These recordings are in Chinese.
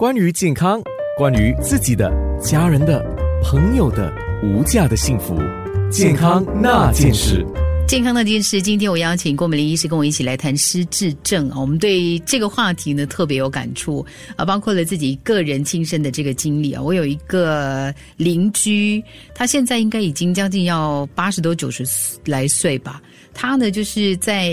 关于健康，关于自己的、家人的、朋友的无价的幸福，健康那件事。健康那件事，今天我邀请郭美玲医师跟我一起来谈失智症啊。我们对这个话题呢特别有感触啊，包括了自己个人亲身的这个经历啊。我有一个邻居，他现在应该已经将近要八十多九十来岁吧。他呢就是在。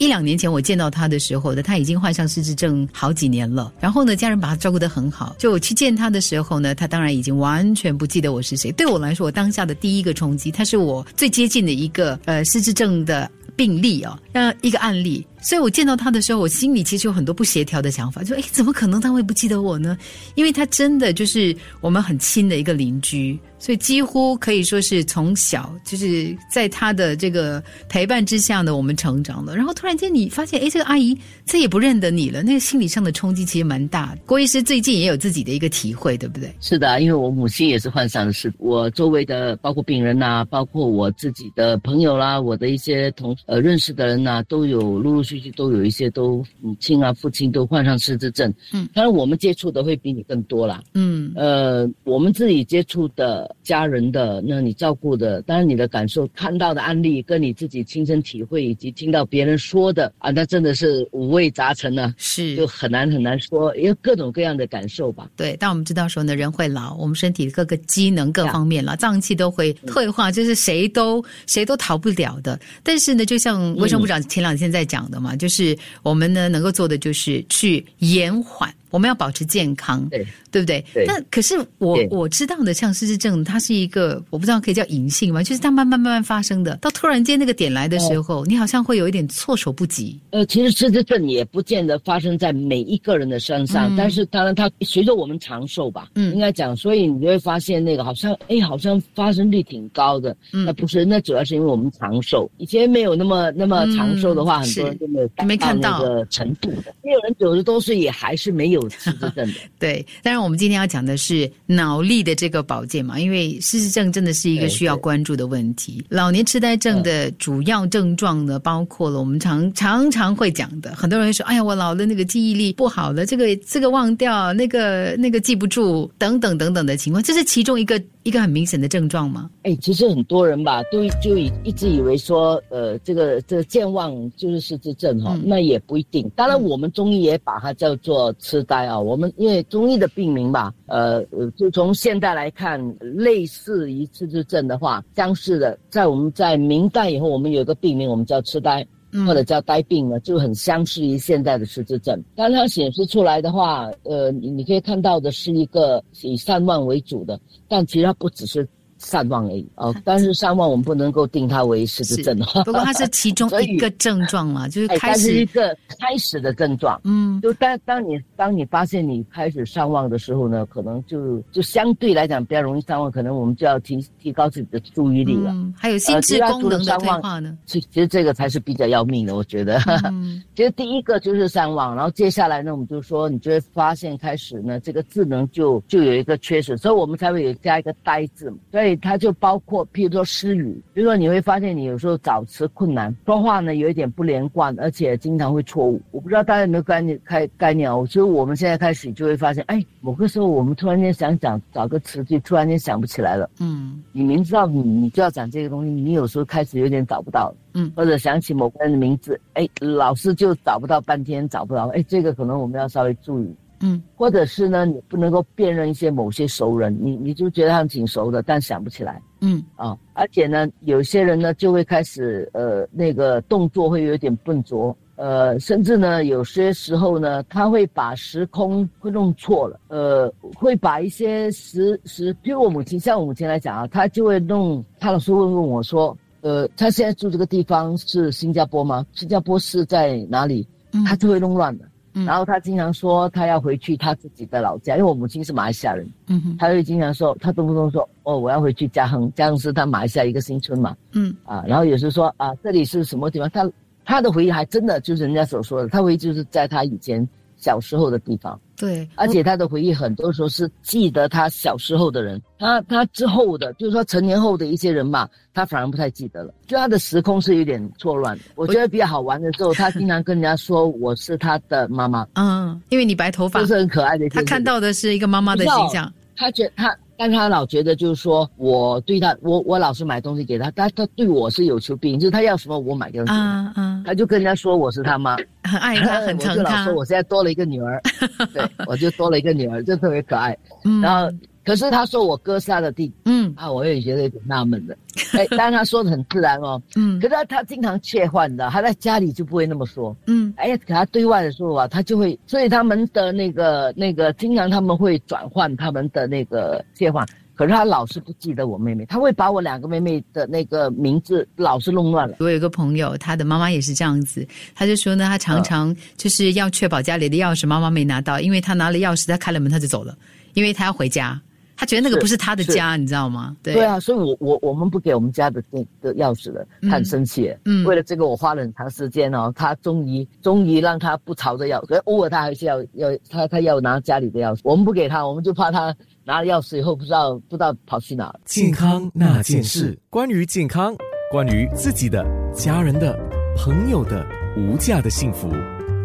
一两年前我见到他的时候呢，他已经患上失智症好几年了。然后呢，家人把他照顾得很好。就我去见他的时候呢，他当然已经完全不记得我是谁。对我来说，我当下的第一个冲击，他是我最接近的一个呃失智症的病例哦，那一个案例。所以我见到他的时候，我心里其实有很多不协调的想法，就哎，怎么可能他会不记得我呢？因为他真的就是我们很亲的一个邻居。所以几乎可以说是从小就是在他的这个陪伴之下呢，我们成长了。然后突然间你发现，哎，这个阿姨这也不认得你了，那个心理上的冲击其实蛮大的。郭医师最近也有自己的一个体会，对不对？是的，因为我母亲也是患上了是我周围的包括病人呐，包括我自己的朋友啦，我的一些同呃认识的人呐，都有陆陆都有一些都母亲啊、父亲都患上失智症。嗯，当然我们接触的会比你更多啦。嗯，呃，我们自己接触的。家人的，那你照顾的，当然你的感受、看到的案例，跟你自己亲身体会以及听到别人说的啊，那真的是五味杂陈呢，是就很难很难说，因为各种各样的感受吧。对，但我们知道说呢，人会老，我们身体各个机能各方面了，脏器都会退化，就是谁都谁都逃不了的。但是呢，就像卫生部长前两天在讲的嘛，就是我们呢能够做的就是去延缓。我们要保持健康，对对不对？那可是我我知道的，像失智症，它是一个我不知道可以叫隐性吗？就是它慢慢慢慢发生的，到突然间那个点来的时候，你好像会有一点措手不及。呃，其实失智症也不见得发生在每一个人的身上，但是当然它随着我们长寿吧，嗯，应该讲，所以你就会发现那个好像哎，好像发生率挺高的。那不是，那主要是因为我们长寿，以前没有那么那么长寿的话，很多人就没有没看到那个程度的。也有人九十多岁也还是没有。有失智症的，对。当然，我们今天要讲的是脑力的这个保健嘛，因为失智症真的是一个需要关注的问题。老年痴呆症的主要症状呢，包括了我们常常常会讲的，很多人说：“哎呀，我老了，那个记忆力不好了，这个这个忘掉，那个那个记不住，等等等等的情况。”这是其中一个一个很明显的症状吗？哎，其实很多人吧，都就一一直以为说，呃，这个这个健忘就是失智症哈，那也不一定。当然，我们中医也把它叫做痴。呆啊，我们因为中医的病名吧，呃呃，就从现代来看，类似于痴智症的话，相似的，在我们在明代以后，我们有一个病名，我们叫痴呆，或者叫呆病呢，就很相似于现在的失智症。但它显示出来的话，呃，你你可以看到的是一个以散乱为主的，但其实它不只是。善忘而已哦，但是善忘我们不能够定它为失智症哦。不过它是其中 一个症状嘛，就是开始一个开始的症状。嗯，就当当你当你发现你开始善忘的时候呢，可能就就相对来讲比较容易善忘，可能我们就要提提高自己的注意力了。嗯，还有心智功能的退化呢。其其实这个才是比较要命的，我觉得。嗯，其实第一个就是善忘，然后接下来呢，我们就说你就会发现开始呢，这个智能就就有一个缺失，所以我们才会有加一个呆字嘛。所以它就包括，譬如说失语，比如说你会发现你有时候找词困难，说话呢有一点不连贯，而且经常会错误。我不知道大家有没有概念开概念啊？所以我们现在开始就会发现，哎，某个时候我们突然间想讲找个词句，突然间想不起来了。嗯，你明知道你你就要讲这个东西，你有时候开始有点找不到。嗯，或者想起某个人的名字，哎，老是就找不到半天找不到。哎，这个可能我们要稍微注意。嗯，或者是呢，你不能够辨认一些某些熟人，你你就觉得他们挺熟的，但想不起来。嗯啊，而且呢，有些人呢就会开始呃那个动作会有点笨拙，呃，甚至呢有些时候呢他会把时空会弄错了，呃，会把一些时时，比如我母亲，像我母亲来讲啊，她就会弄，她老是会问我说，呃，她现在住这个地方是新加坡吗？新加坡是在哪里？她就会弄乱的。然后他经常说他要回去他自己的老家，因为我母亲是马来西亚人，嗯哼，他就经常说他动不动说哦我要回去嘉亨，嘉亨是他马来西亚一个新村嘛，嗯。啊，然后有时说啊这里是什么地方，他他的回忆还真的就是人家所说的，他回忆就是在他以前小时候的地方，对，而且他的回忆很多时候是记得他小时候的人，他他之后的，就是说成年后的一些人吧，他反而不太记得了，就他的时空是有点错乱。我觉得比较好玩的时候，他经常跟人家说我是他的妈妈，嗯，因为你白头发，就是很可爱的。他看到的是一个妈妈的形象，他觉他。但他老觉得就是说，我对他，我我老是买东西给他，他他对我是有求必应，就是他要什么我买给他。啊啊！他就跟人家说我是他妈，很爱他，很疼他。我就老说我现在多了一个女儿，对，我就多了一个女儿，就特别可爱。然后。可是他说我哥是他的弟，嗯。啊，我也觉得有点纳闷的，哎，当然他说的很自然哦，嗯，可是他他经常切换的，他在家里就不会那么说，嗯，哎，可他对外的时候啊，他就会，所以他们的那个那个，经常他们会转换他们的那个切换，可是他老是不记得我妹妹，他会把我两个妹妹的那个名字老是弄乱了。我有个朋友，他的妈妈也是这样子，他就说呢，他常常就是要确保家里的钥匙妈妈没拿到，因为他拿了钥匙，他开了门他就走了，因为他要回家。他觉得那个不是他的家，你知道吗？对对啊，所以我我我们不给我们家的电的钥匙了，他很生气。嗯，为了这个我花了很长时间哦，他终于终于让他不吵着要，可是偶尔他还是要要他他要拿家里的钥匙，我们不给他，我们就怕他拿了钥匙以后不知道不知道跑去哪。健康那件事，关于健康，关于自己的、家人的、朋友的无价的幸福。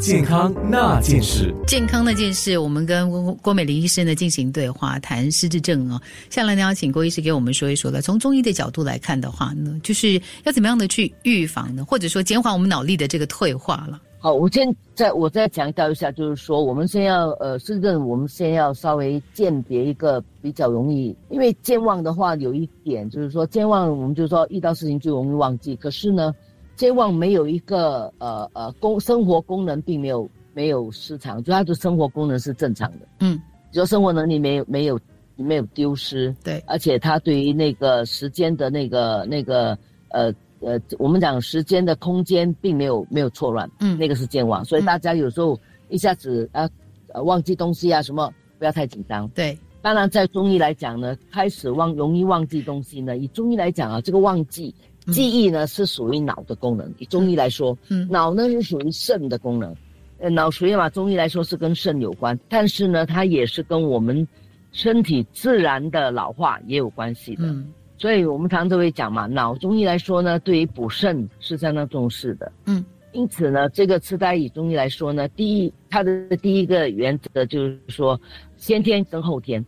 健康那件事，健康那件事，我们跟郭美玲医生呢进行对话，谈失智症哦。下来呢，要请郭医师给我们说一说了。从中医的角度来看的话呢，就是要怎么样的去预防呢？或者说减缓我们脑力的这个退化了。好，我先再我再强调一下，就是说我们先要呃失智，我们先要稍微鉴别一个比较容易，因为健忘的话有一点就是说健忘，我们就说遇到事情就容易忘记，可是呢。健忘没有一个呃呃功生活功能并没有没有失常，就他的生活功能是正常的。嗯，就生活能力没有没有没有丢失。对，而且他对于那个时间的那个那个呃呃，我们讲时间的空间并没有没有错乱。嗯，那个是健忘，所以大家有时候一下子啊呃忘记东西啊什么，不要太紧张。对，当然在中医来讲呢，开始忘容易忘记东西呢，以中医来讲啊，这个忘记。记忆呢是属于脑的功能，以中医来说，嗯，脑呢是属于肾的功能，呃，脑髓嘛，中医来说是跟肾有关，但是呢，它也是跟我们身体自然的老化也有关系的，嗯，所以我们常常都会讲嘛，脑中医来说呢，对于补肾是相当重视的，嗯，因此呢，这个痴呆以中医来说呢，第一，它的第一个原则就是说，先天跟后天。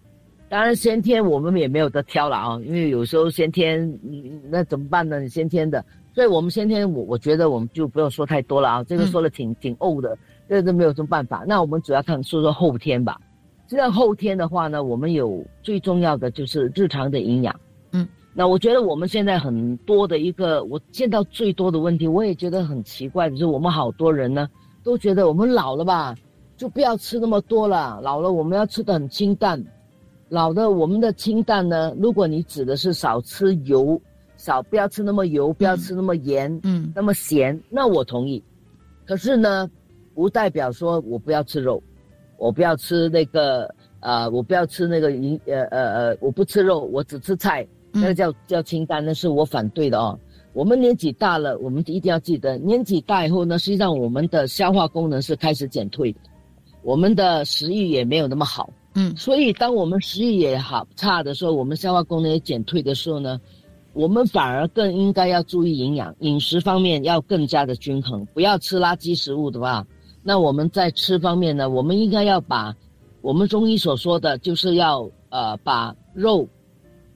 当然，先天我们也没有得挑了啊，因为有时候先天，那怎么办呢？你先天的，所以我们先天，我我觉得我们就不用说太多了啊。这个说的挺挺怄的，这个都没有什么办法。那我们主要看说说后天吧。这样后天的话呢，我们有最重要的就是日常的营养。嗯，那我觉得我们现在很多的一个我见到最多的问题，我也觉得很奇怪，就是我们好多人呢都觉得我们老了吧，就不要吃那么多了，老了我们要吃的很清淡。老的我们的清淡呢？如果你指的是少吃油，少不要吃那么油，不要吃那么盐，嗯，那么咸，那我同意。可是呢，不代表说我不要吃肉，我不要吃那个啊，我不要吃那个营呃呃呃，我不吃肉，我只吃菜，那个叫叫清淡，那是我反对的哦。我们年纪大了，我们一定要记得，年纪大以后呢，实际上我们的消化功能是开始减退的，我们的食欲也没有那么好。嗯，所以当我们食欲也好差的时候，我们消化功能也减退的时候呢，我们反而更应该要注意营养，饮食方面要更加的均衡，不要吃垃圾食物的话，那我们在吃方面呢，我们应该要把我们中医所说的就是要呃把肉，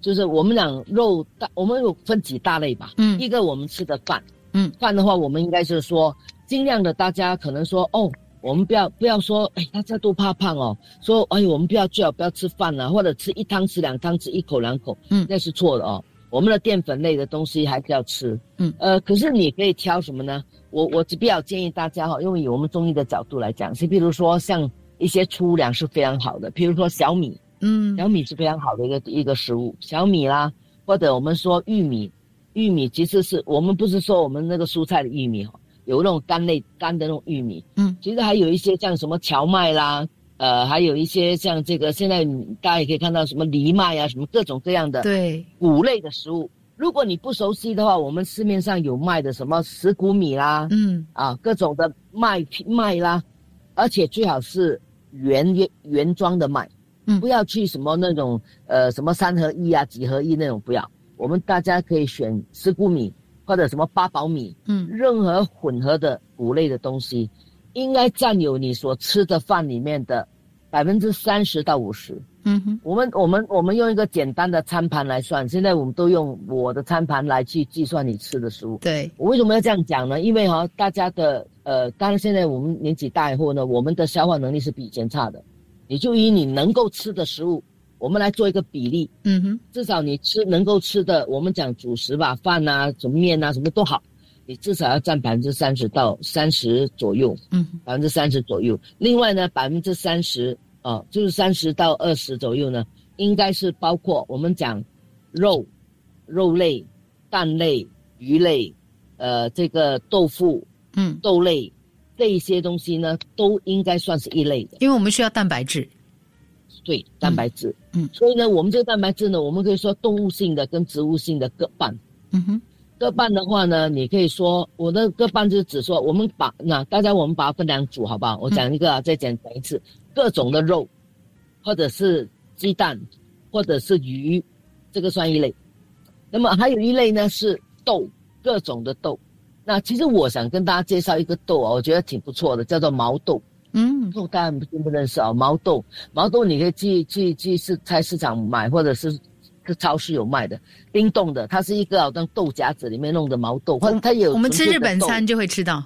就是我们讲肉大，我们有分几大类吧，嗯，一个我们吃的饭，嗯，饭的话我们应该是说尽量的，大家可能说哦。我们不要不要说，哎，大家都怕胖哦。说，哎，我们不要最好不要吃饭了，或者吃一汤匙两汤匙，一口两口，嗯，那是错的哦。我们的淀粉类的东西还是要吃，嗯，呃，可是你可以挑什么呢？我我比较建议大家哈，因为以我们中医的角度来讲，是比如说像一些粗粮是非常好的，比如说小米，嗯，小米是非常好的一个一个食物，小米啦，或者我们说玉米，玉米其实是我们不是说我们那个蔬菜的玉米哈。有那种干类干的那种玉米，嗯，其实还有一些像什么荞麦啦，呃，还有一些像这个现在大家也可以看到什么藜麦啊，什么各种各样的对。谷类的食物。如果你不熟悉的话，我们市面上有卖的什么石谷米啦，嗯，啊，各种的麦麦啦，而且最好是原原原装的麦，嗯。不要去什么那种呃什么三合一啊、几合一那种，不要。我们大家可以选石谷米或者什么八宝米，嗯任何混合的谷类的东西，应该占有你所吃的饭里面的百分之三十到五十。嗯哼，我们我们我们用一个简单的餐盘来算，现在我们都用我的餐盘来去计算你吃的食物。对，我为什么要这样讲呢？因为哈、大家的呃，当然现在我们年纪大以后呢，我们的消化能力是比以前差的。你就以你能够吃的食物，我们来做一个比例，嗯哼，至少你吃能够吃的，我们讲主食吧，饭啊、什么面啊，什么都好，你至少要占百分之三十到三十左右，嗯哼，百分之三十左右。另外呢，百分之三十啊，就是三十到二十左右呢，应该是包括我们讲肉、肉类、蛋类、鱼类，呃，这个豆腐、嗯，豆类这一些东西呢，都应该算是一类的。因为我们需要蛋白质。对，蛋白质。嗯所以呢，我们这个蛋白质呢，我们可以说动物性的跟植物性的各半。嗯哼，各半的话呢，你可以说我的各半就是指说，我们把那大家我们把它分两组，好不好？我讲一个啊，再讲讲一次，各种的肉，或者是鸡蛋，或者是鱼，这个算一类。那么还有一类呢是豆，各种的豆。那其实我想跟大家介绍一个豆啊，我觉得挺不错的，叫做毛豆。嗯。豆大家并不认识啊，毛豆，毛豆你可以去去去市菜市场买，或者是是超市有卖的，冰冻的，它是一个好像豆荚子里面弄的毛豆，或者它有我们吃日本餐就会吃到。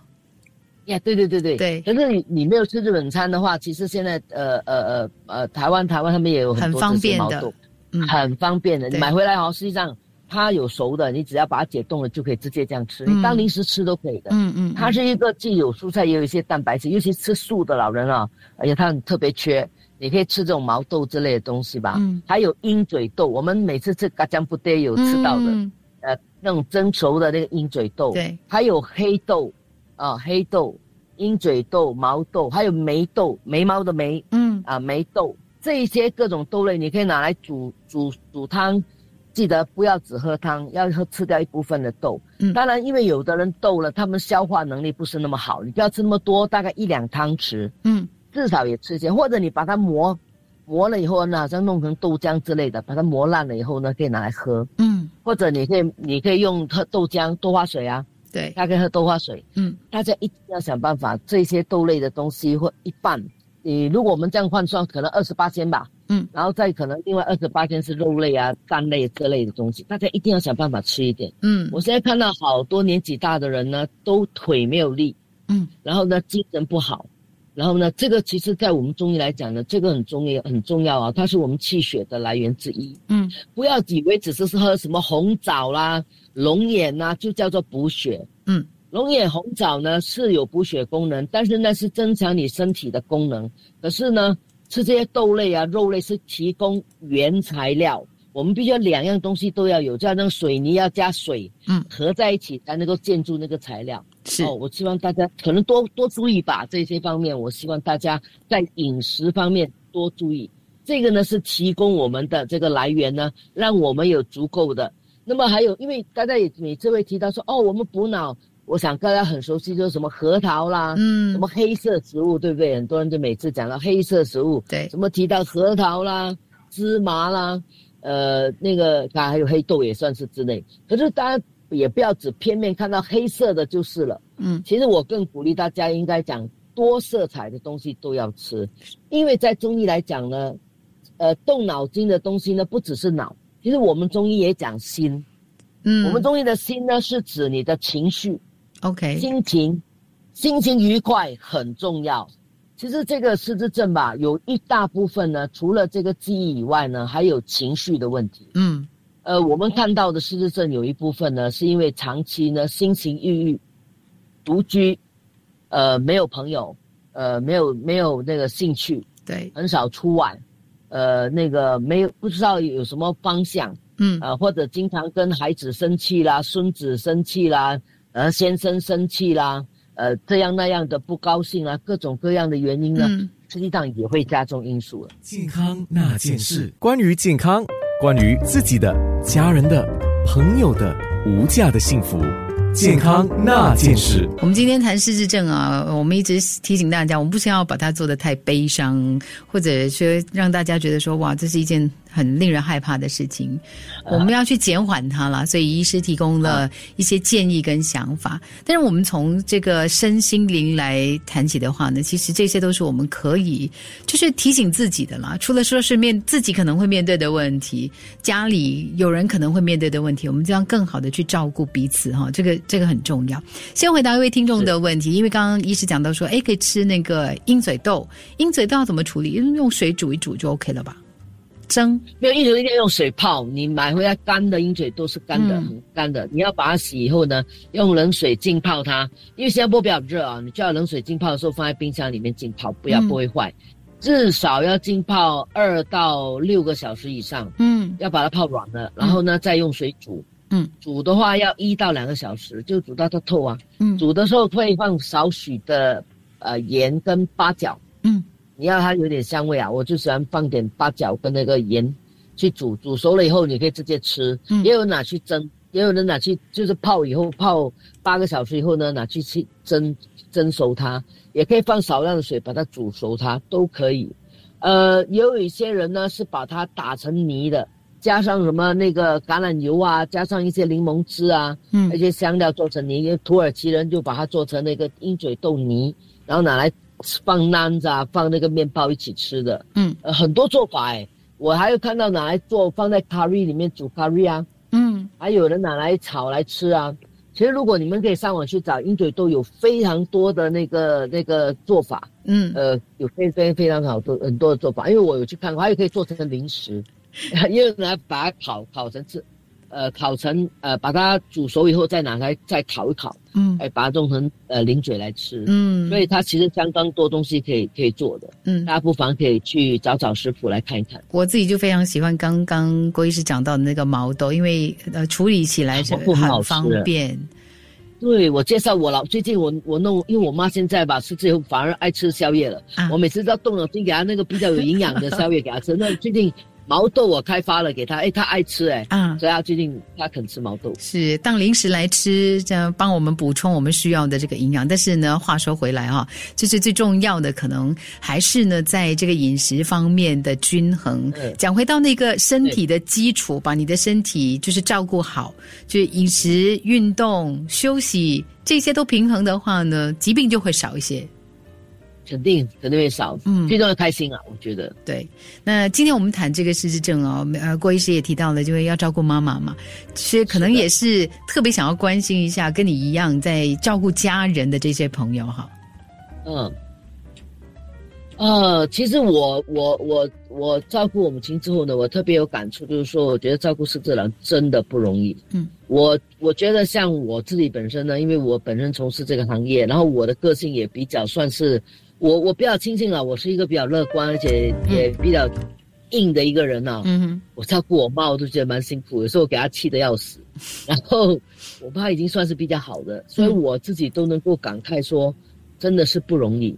呀对对对对。对。可是你你没有吃日本餐的话，其实现在呃呃呃呃台湾台湾他们也有很多很方这些便的。毛豆，嗯。很方便的，你对。买回来哦，实际上它有熟的，你只要把它解冻了就可以直接这样吃，嗯你当零食吃都可以的。嗯嗯，它是一个既有蔬菜也有一些蛋白质，尤其吃素的老人啊，而且他很特别缺，你可以吃这种毛豆之类的东西吧。嗯还有鹰嘴豆，我们每次吃嘎酱不得有吃到的，嗯呃，那种蒸熟的那个鹰嘴豆。对，还有黑豆，啊、黑豆、鹰嘴豆、毛豆，还有眉豆，眉毛的眉嗯啊，眉豆这一些各种豆类，你可以拿来煮煮煮汤。记得不要只喝汤，要喝吃掉一部分的豆。嗯当然，因为有的人豆了，他们消化能力不是那么好，你不要吃那么多，大概一两汤匙，嗯至少也吃些。或者你把它磨磨了以后呢，好像弄成豆浆之类的，把它磨烂了以后呢，可以拿来喝。嗯，或者你可以你可以用喝豆浆、豆花水啊，对，大概喝豆花水。嗯大家一定要想办法，这些豆类的东西或一半，你如果我们这样换算，可能二十八天吧，嗯，然后再可能另外二十八天是肉类啊、蛋类这类的东西，大家一定要想办法吃一点。嗯我现在看到好多年纪大的人呢，都腿没有力，嗯然后呢精神不好，然后呢这个其实在我们中医来讲呢，这个很重要很重要啊，它是我们气血的来源之一。嗯不要以为只是喝什么红枣啦、龙眼呐、就叫做补血。嗯，龙眼、红枣呢是有补血功能，但是那是增强你身体的功能。可是呢，吃这些豆类啊、肉类是提供原材料，我们必须要两样东西都要有，就像那个水泥要加水，嗯合在一起才能够建筑那个材料。是哦，我希望大家可能多多注意吧，这些方面，我希望大家在饮食方面多注意。这个呢是提供我们的这个来源呢，让我们有足够的。那么还有，因为大家也每次会提到说，哦，我们补脑，我想大家很熟悉，就是什么核桃啦，嗯什么黑色食物，对不对？很多人就每次讲到黑色食物，对什么提到核桃啦、芝麻啦，呃，那个当然还有黑豆也算是之类。可是大家也不要只片面看到黑色的就是了。嗯其实我更鼓励大家应该讲多色彩的东西都要吃，因为在中医来讲呢，呃，动脑筋的东西呢不只是脑，其实我们中医也讲心。嗯，我们中医的心呢是指你的情绪、OK 心情，心情愉快很重要。其实这个失智症吧，有一大部分呢，除了这个记忆以外呢，还有情绪的问题。嗯呃，我们看到的失智症有一部分呢，是因为长期呢心情抑郁、独居，呃，没有朋友，呃，没有没有那个兴趣，对很少出外，呃，那个没有不知道有什么方向，嗯呃，或者经常跟孩子生气啦、孙子生气啦、呃先生生气啦，呃这样那样的不高兴啊，各种各样的原因呢，嗯实际上也会加重因素了。健康那件事，关于健康，关于自己的、家人的、朋友的无价的幸福。健康那件事。我们今天谈失智症啊，我们一直提醒大家，我们不需要把它做的太悲伤，或者说让大家觉得说哇，这是一件。很令人害怕的事情，我们要去减缓它了。所以医师提供了一些建议跟想法。但是我们从这个身心灵来谈起的话呢，其实这些都是我们可以就是提醒自己的啦。除了说是面自己可能会面对的问题，家里有人可能会面对的问题，我们这样更好的去照顾彼此哈。这个这个很重要。先回答一位听众的问题，因为刚刚医师讲到说，哎，可以吃那个鹰嘴豆，鹰嘴豆要怎么处理？用水煮一煮就 OK 了吧？蒸没有，一直一定要用水泡。你买回来干的鹰嘴都是干的，很干的。你要把它洗以后呢，用冷水浸泡它。因为新加坡比较热啊，你就要冷水浸泡的时候放在冰箱里面浸泡，不要不会坏。至少要浸泡二到六个小时以上。嗯，要把它泡软了，然后呢再用水煮。嗯，煮的话要一到两个小时，就煮到它透啊。嗯，煮的时候会放少许的呃盐跟八角。嗯。你要它有点香味啊，我就喜欢放点八角跟那个盐去煮，煮熟了以后你可以直接吃。嗯，也有拿去蒸，也有人拿去就是泡以后泡八个小时以后呢，拿去去蒸蒸熟它，也可以放少量的水把它煮熟它都可以。呃，也有一些人呢是把它打成泥的，加上什么那个橄榄油啊，加上一些柠檬汁啊，嗯，一些香料做成泥。土耳其人就把它做成那个鹰嘴豆泥，然后拿来。放馕子啊，放那个面包一起吃的，嗯，呃，很多做法哎，我还有看到拿来做，放在 curry 里面煮 curry 啊，嗯，还有人拿来炒来吃啊。其实如果你们可以上网去找鹰嘴豆，有非常多的那个那个做法，嗯，呃，有非非非常好多很多的做法，因为我有去看过，还有可以做成零食，也有人把它烤烤成吃。呃，烤成呃，把它煮熟以后再拿来再烤一烤，嗯，哎，把它弄成呃零嘴来吃，嗯，所以它其实相当多东西可以可以做的，嗯，大家不妨可以去找找师傅来看一看。我自己就非常喜欢刚刚郭医师讲到的那个毛豆，因为呃处理起来是很方便。对我介绍我老最近我我弄，因为我妈现在吧吃最后反而爱吃宵夜了，我每次都要动脑筋给她那个比较有营养的宵夜给她吃，那最近。毛豆我开发了给他，哎，他爱吃哎，啊，所以他最近他肯吃毛豆，是当零食来吃，这样帮我们补充我们需要的这个营养。但是呢，话说回来啊，就是最重要的可能还是呢，在这个饮食方面的均衡。讲回到那个身体的基础，把你的身体就是照顾好，就是饮食、运动、休息这些都平衡的话呢，疾病就会少一些。肯定肯定会少，嗯，最重要开心啊，我觉得。对，那今天我们谈这个失智症哦，呃，郭医师也提到了，就是要照顾妈妈嘛，其实可能也是特别想要关心一下，跟你一样在照顾家人的这些朋友哈。嗯，呃，其实我我我我照顾我母亲之后呢，我特别有感触，就是说，我觉得照顾失智人真的不容易。嗯，我我觉得像我自己本身呢，因为我本身从事这个行业，然后我的个性也比较算是。我我比较庆幸了，我是一个比较乐观，而且也比较硬的一个人呢。嗯哼，我照顾我妈，我都觉得蛮辛苦，有时候给她气得要死。然后我爸已经算是比较好的，所以我自己都能够感慨说，真的是不容易。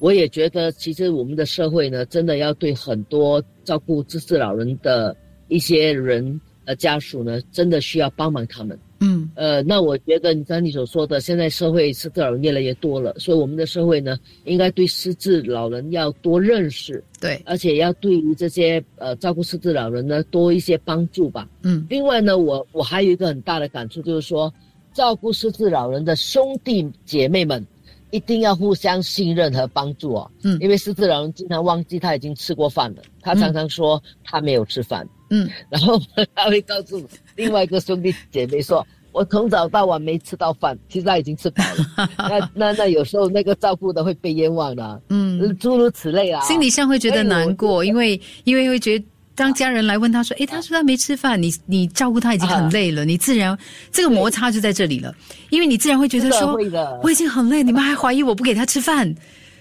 我也觉得，其实我们的社会呢，真的要对很多照顾自智老人的一些人呃家属呢，真的需要帮忙他们。嗯，呃，那我觉得你刚你所说的，现在社会失智老人越来越多了，所以我们的社会呢，应该对失智老人要多认识，对，而且要对于这些呃照顾失智老人呢多一些帮助吧。嗯，另外呢，我我还有一个很大的感触，就是说，照顾失智老人的兄弟姐妹们，一定要互相信任和帮助哦。嗯，因为失智老人经常忘记他已经吃过饭了，他常常说他没有吃饭。嗯，然后他会告诉另外一个兄弟姐妹说：“我从早到晚没吃到饭，其实他已经吃饱了。”那那那有时候那个照顾的会被冤枉了，嗯，诸如此类啊，心理上会觉得难过，因为因为会觉得当家人来问他说：“哎，他说他没吃饭，你你照顾他已经很累了，你自然这个摩擦就在这里了，因为你自然会觉得说我已经很累，你们还怀疑我不给他吃饭。”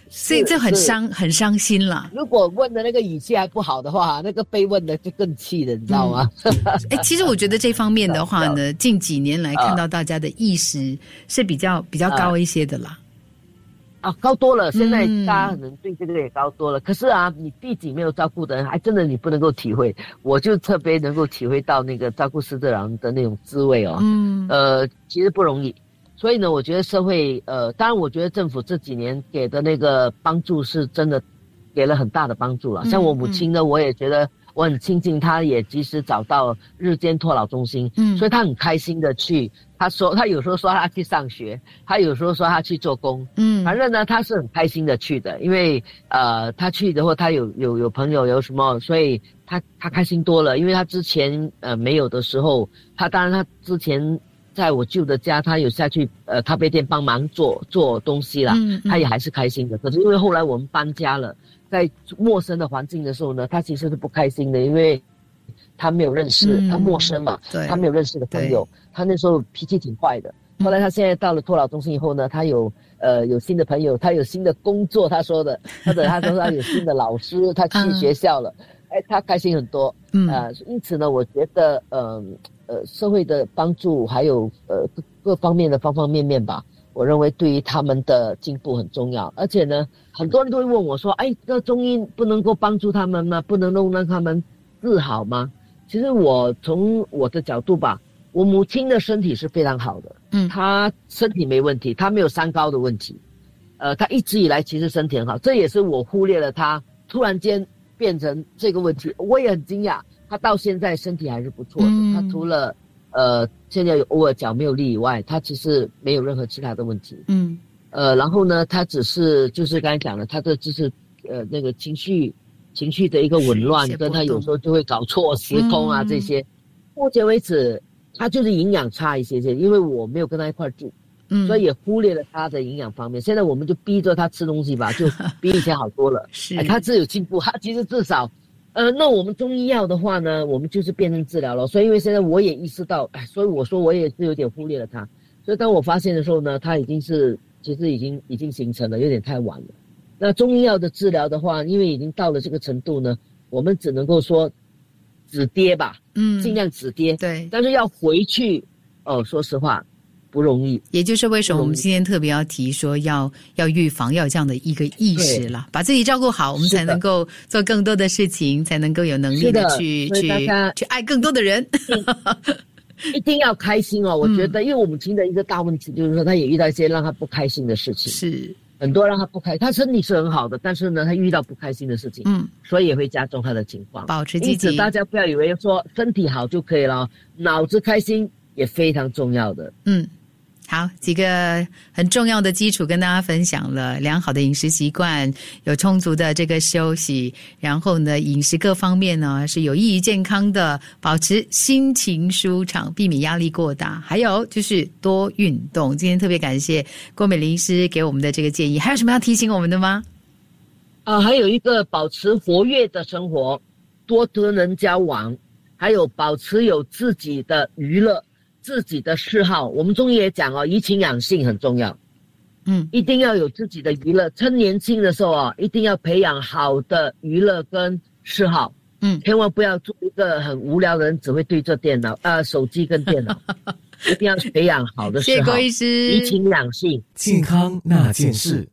所以这很伤，很伤心了。如果问的那个语气还不好的话，那个被问的就更气了，你知道吗？哎，其实我觉得这方面的话呢，近几年来看到大家的意识是比较比较高一些的啦。啊，高多了。现在大家可能对这个也高多了。可是啊，你自己没有照顾的人，还真的你不能够体会。我就特别能够体会到那个照顾失智人的那种滋味哦。嗯。呃，其实不容易。所以呢，我觉得社会，呃，当然，我觉得政府这几年给的那个帮助是真的，给了很大的帮助了。像我母亲呢，我也觉得我很亲近，她也及时找到日间托老中心，嗯，所以她很开心的去。她说，她有时候说她去上学，她有时候说她去做工，嗯，反正呢，她是很开心的去的，因为呃，她去的话，她有有有朋友有什么，所以她她开心多了。因为她之前呃没有的时候，她当然她之前。在我舅的家，他有下去呃咖啡店帮忙做做东西啦，他也还是开心的。可是因为后来我们搬家了，在陌生的环境的时候呢，他其实是不开心的，因为他没有认识，他陌生嘛，他没有认识的朋友，他那时候脾气挺坏的。后来他现在到了托老中心以后呢，他有呃有新的朋友，他有新的工作，他说的，或者他说他有新的老师，他去学校了，哎，他开心很多。嗯啊，因此呢，我觉得嗯。呃，社会的帮助还有呃各各方面的方方面面吧，我认为对于他们的进步很重要。而且呢，很多人都会问我说：“哎，那中医不能够帮助他们吗？不能够让他们治好吗？”其实我从我的角度吧，我母亲的身体是非常好的，嗯，她身体没问题，她没有三高的问题，呃，她一直以来其实身体很好，这也是我忽略了她突然间变成这个问题，我也很惊讶。他到现在身体还是不错的，他除了呃现在有偶尔脚没有力以外，他其实没有任何其他的问题。嗯，呃，然后呢，他只是就是刚才讲的，他的就是呃那个情绪情绪的一个紊乱，跟他有时候就会搞错时空啊这些。目前为止，他就是营养差一些些，因为我没有跟他一块住，嗯，所以也忽略了他的营养方面。现在我们就逼着他吃东西吧，就比以前好多了。是，他是有进步，他其实至少。呃，那我们中医药的话呢，我们就是变成治疗了。所以因为现在我也意识到，哎，所以我说我也是有点忽略了它。所以当我发现的时候呢，它已经是其实已经已经形成了，有点太晚了。那中医药的治疗的话，因为已经到了这个程度呢，我们只能够说止跌吧，嗯，尽量止跌。对，但是要回去，哦，说实话。不容易，也就是为什么我们今天特别要提说要要预防，要有这样的一个意识了，把自己照顾好，我们才能够做更多的事情，才能够有能力的去去去爱更多的人。一定要开心哦！我觉得，因为我母亲的一个大问题就是说，她也遇到一些让她不开心的事情，是很多让她不开心。她身体是很好的，但是呢，她遇到不开心的事情，嗯，所以也会加重她的情况。保持积极，大家不要以为说身体好就可以了，脑子开心也非常重要的。嗯。好，几个很重要的基础跟大家分享了：良好的饮食习惯，有充足的这个休息，然后呢，饮食各方面呢是有益于健康的，保持心情舒畅，避免压力过大，还有就是多运动。今天特别感谢郭美玲医师给我们的这个建议，还有什么要提醒我们的吗？啊，还有一个保持活跃的生活，多跟人交往，还有保持有自己的娱乐。自己的嗜好，我们中医也讲哦，怡情养性很重要，嗯，一定要有自己的娱乐。趁年轻的时候啊，一定要培养好的娱乐跟嗜好，嗯，千万不要做一个很无聊的人，只会对着电脑、呃手机跟电脑，一定要培养好的嗜好。谢谢郭医师，怡情养性，健康那件事。